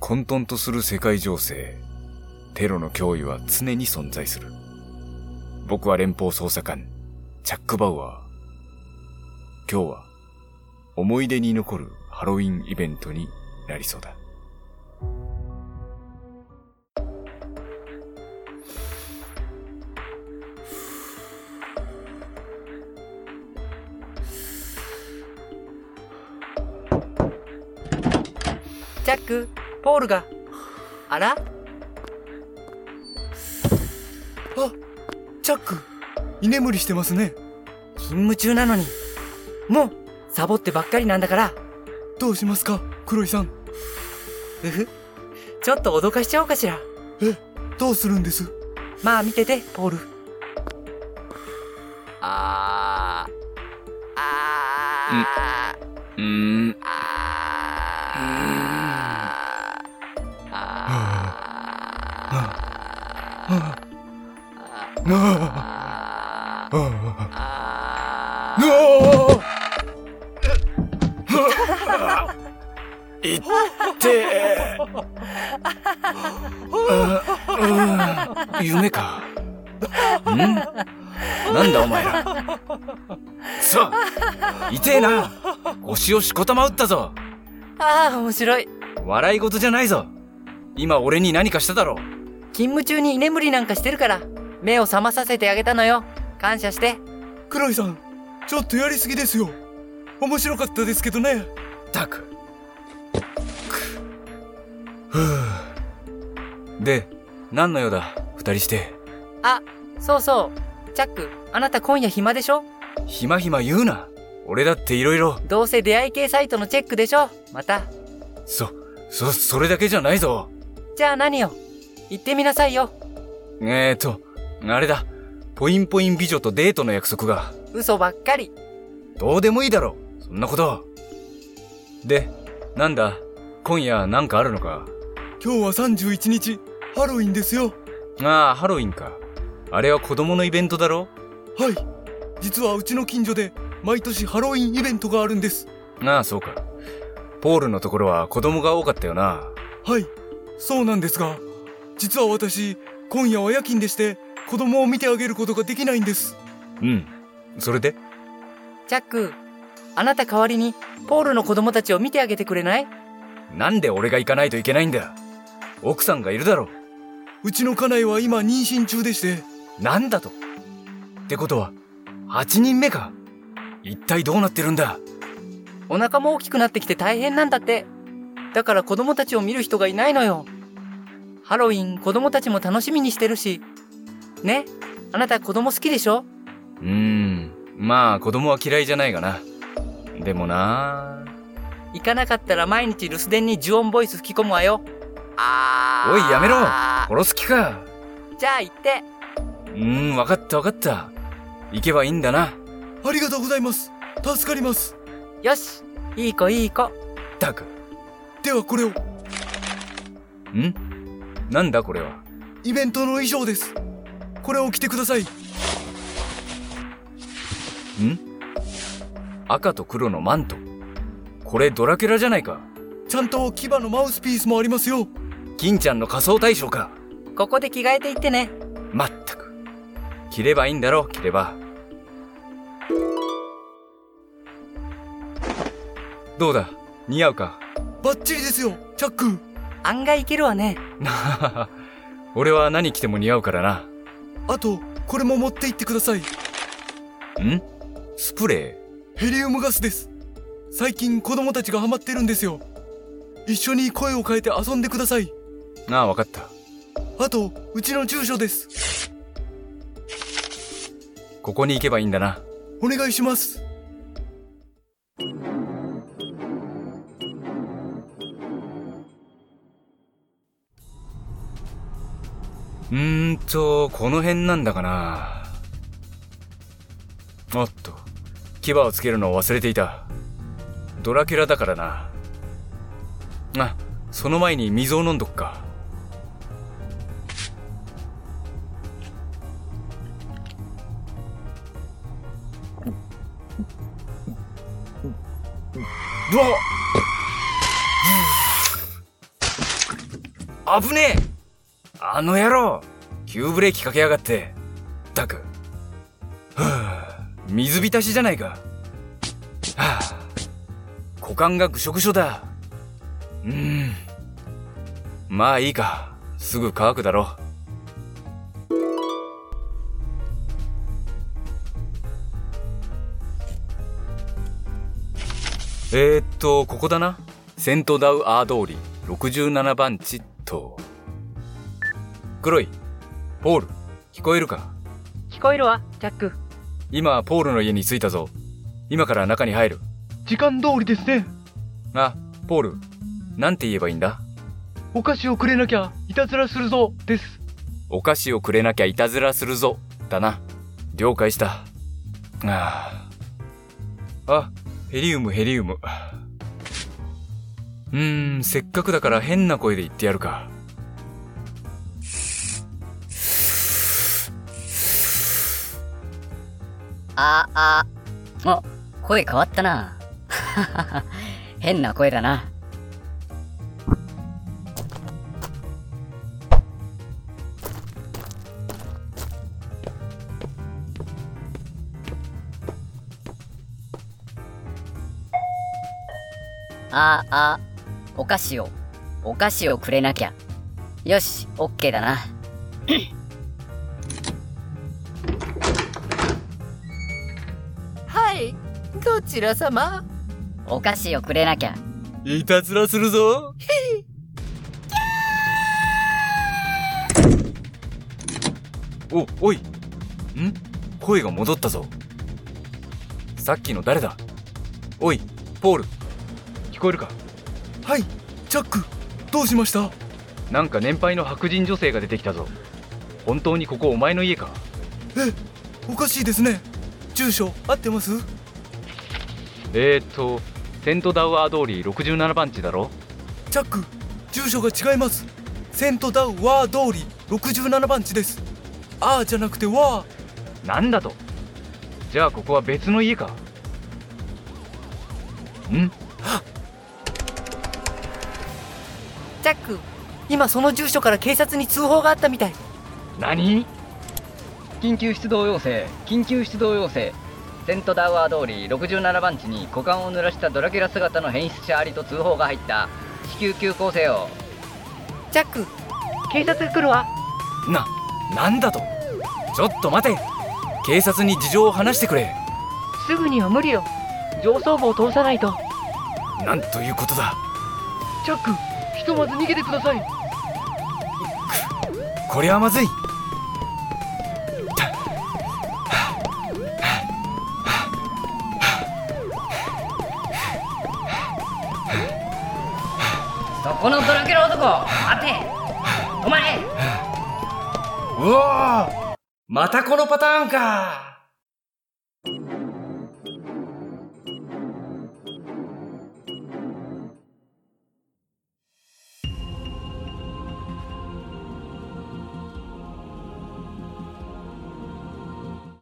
混沌とする世界情勢テロの脅威は常に存在する。僕は連邦捜査官チャック・バウアー。今日は思い出に残るハロウィンイベントになりそうだ。ャック、ポールが。あら？あチャック居眠りしてますね勤務中なのに。もう、サボってばっかりなんだから。どうしますか黒井さんうふ。ちょっと脅かしちゃおうかしら。えどうするんです？まあ見てて、ポール。あー。あー。うーんいってうん夢かんなんだお前らそう痛えな腰をしこたま打ったぞあー、面白い。笑い事じゃないぞ今俺に何かしただろう勤務中に居眠りなんかしてるから、目を覚まさせてあげたのよ。感謝して。黒井さんちょっとやりすぎですよ。面白かったですけどね。ったく。ふう。で何の用だ？二人して。あ、そうそう。チャック、あなた今夜暇でしょ？ひまひま言うな。俺だって色々。どうせ出会い系サイトのチェックでしょ？また。そそそれだけじゃないぞ。じゃあ何よ？言ってみなさいよ。えーとあれだ。ポインポイン美女とデートの約束が。嘘ばっかり。どうでもいいだろそんなこと。でなんだ？今夜なんかあるのか？今日は31日ハロウィンですよ。ああハロウィンか。あれは子供のイベントだろ？はい。実はうちの近所で毎年ハロウィンイベントがあるんです。ああそうか。ポールのところは子供が多かったよな。はい。そうなんですが実は私今夜は夜勤でして子供を見てあげることができないんです。うん。それで？チャック、あなた代わりにポールの子供たちを見てあげてくれない？なんで俺が行かないといけないんだ？奥さんがいるだろう。ちの家内は今妊娠中でして。なんだと？ってことは8人目か？一体どうなってるんだ？お腹も大きくなってきて大変なんだって。だから子供たちを見る人がいないのよ。ハロウィン子供たちも楽しみにしてるし。ね？あなた子供好きでしょ？うーん。まあ子供は嫌いじゃないがな。でもな。行かなかったら毎日留守電に呪音ボイス吹き込むわよ。あおいやめろ。殺す気か。じゃあ行って。うーんわかったわかった。行けばいいんだな。ありがとうございます。助かります。よし。いい子いい子。ったく。ではこれを。ん？なんだこれは？イベントの衣装です。これを着てください。ん？赤と黒のマント。これドラキュラじゃないか。ちゃんと牙のマウスピースもありますよ。金ちゃんの仮装大賞か。ここで着替えていってね。まったく。着ればいいんだろ着れば。どうだ？似合うか？バッチリですよチャック案外いけるわね。俺は何着ても似合うからな。あとこれも持って行ってください。ん？スプレヘリウムガスです。最近子供たちがハマってるんですよ。一緒に声を変えて遊んでください。ーああわかった。あとうちの住所です。ここに行けばいいんだな。お願いしますうーんとこの辺なんだかな。おっと牙をつけるのを忘れていた。ドラキュラだからな。あその前に水を飲んどくか。うわ危ねえ！あの野郎急ブレーキかけやがって。ったく。はあ、水浸しじゃないか。はあ、股間がぐしょぐしょだ。うーん。まあいいか。すぐ乾くだろう。えー、っと、ここだな。セントダウアー通り67番地と。黒い。ポール、聞こえるか？聞こえるわ、ジャック。今、ポールの家に着いたぞ。今から中に入る。時間通りですね。あ、ポール、なんて言えばいいんだ？お菓子をくれなきゃいたずらするぞです。お菓子をくれなきゃいたずらするぞ。だな。了解した。ああ。あ、ヘリウムヘリウム。うーん、せっかくだから変な声で言ってやるか。あ、あ、あ、声変わったな。変な声だな。あ、あ、お菓子を、お菓子をくれなきゃ。よし、オッケーだな。どちら様お菓子をくれなきゃ。いたずらするぞ。お、おい。ん？声が戻ったぞ。さっきの誰だ？おい、ポール。聞こえるか？はい、ジャック、どうしました？なんか年配の白人女性が出てきたぞ。本当にここお前の家か？え、おかしいですね。住所合ってます？えーっと、セントダウアー通り67番地だろ？ジャック、住所が違います。セントダウワー通り67番地です。あーじゃなくてわなんだと？じゃあここは別の家か？ん？ジャック、今その住所から警察に通報があったみたい。何？緊急出動要請緊急出動要請セントダウアー通り67番地に股間を濡らしたドラキュラ姿の変質者ありと通報が入った至急急行せよジャック、警察が来るわ。な、なんだとちょっと待て警察に事情を話してくれすぐには無理よ。上層部を通さないと。なんということだジャック、ひとまず逃げてください。こりゃまずいこのドラキュラ男待て。止まれうおまたこのパターンか。